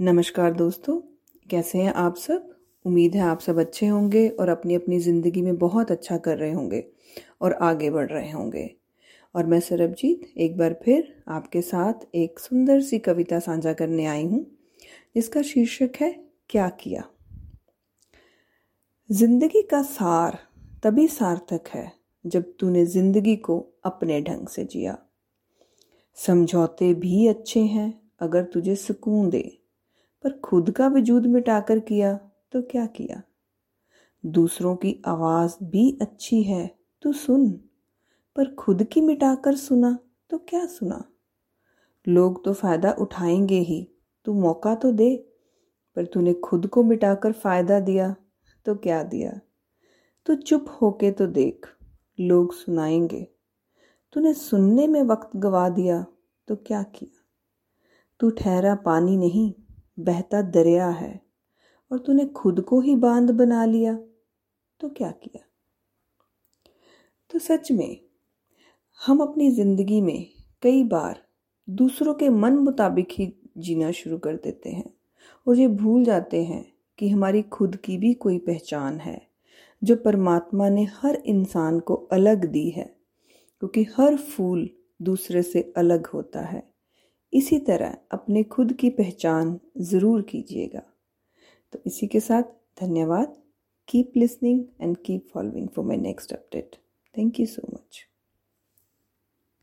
नमस्कार दोस्तों, कैसे हैं आप सब? उम्मीद है आप सब अच्छे होंगे और अपनी अपनी ज़िंदगी में बहुत अच्छा कर रहे होंगे और आगे बढ़ रहे होंगे। और मैं सरबजीत, एक बार फिर आपके साथ एक सुंदर सी कविता साझा करने आई हूँ, जिसका शीर्षक है, क्या किया? ज़िंदगी का सार तभी सार्थक है, जब तूने ज़िंदगी को अपने ढंग से जिया। समझौते भी अच्छे हैं, अगर तुझे सुकून दे। पर खुद का वजूद मिटाकर किया तो क्या किया? दूसरों की आवाज़ भी अच्छी है तू सुन, पर खुद की मिटाकर सुना तो क्या सुना? लोग तो फ़ायदा उठाएँगे ही, तू मौका तो दे, पर तूने खुद को मिटाकर फ़ायदा दिया तो क्या दिया? तू चुप होके तो देख, लोग सुनाएँगे। तूने सुनने में वक्त गवा दिया तो क्या किया? तू ठहरा पानी नहीं बहता दरिया है और तूने खुद को ही बाँध बना लिया तो क्या किया? तो सच में, हम अपनी ज़िंदगी में कई बार दूसरों के मन मुताबिक ही जीना शुरू कर देते हैं और ये भूल जाते हैं कि हमारी खुद की भी कोई पहचान है, जो परमात्मा ने हर इंसान को अलग दी है, क्योंकि हर फूल दूसरे से अलग होता है। इसी तरह अपने खुद की पहचान ज़रूर कीजिएगा। तो इसी के साथ धन्यवाद। Keep listening and keep following for my next update thank you so much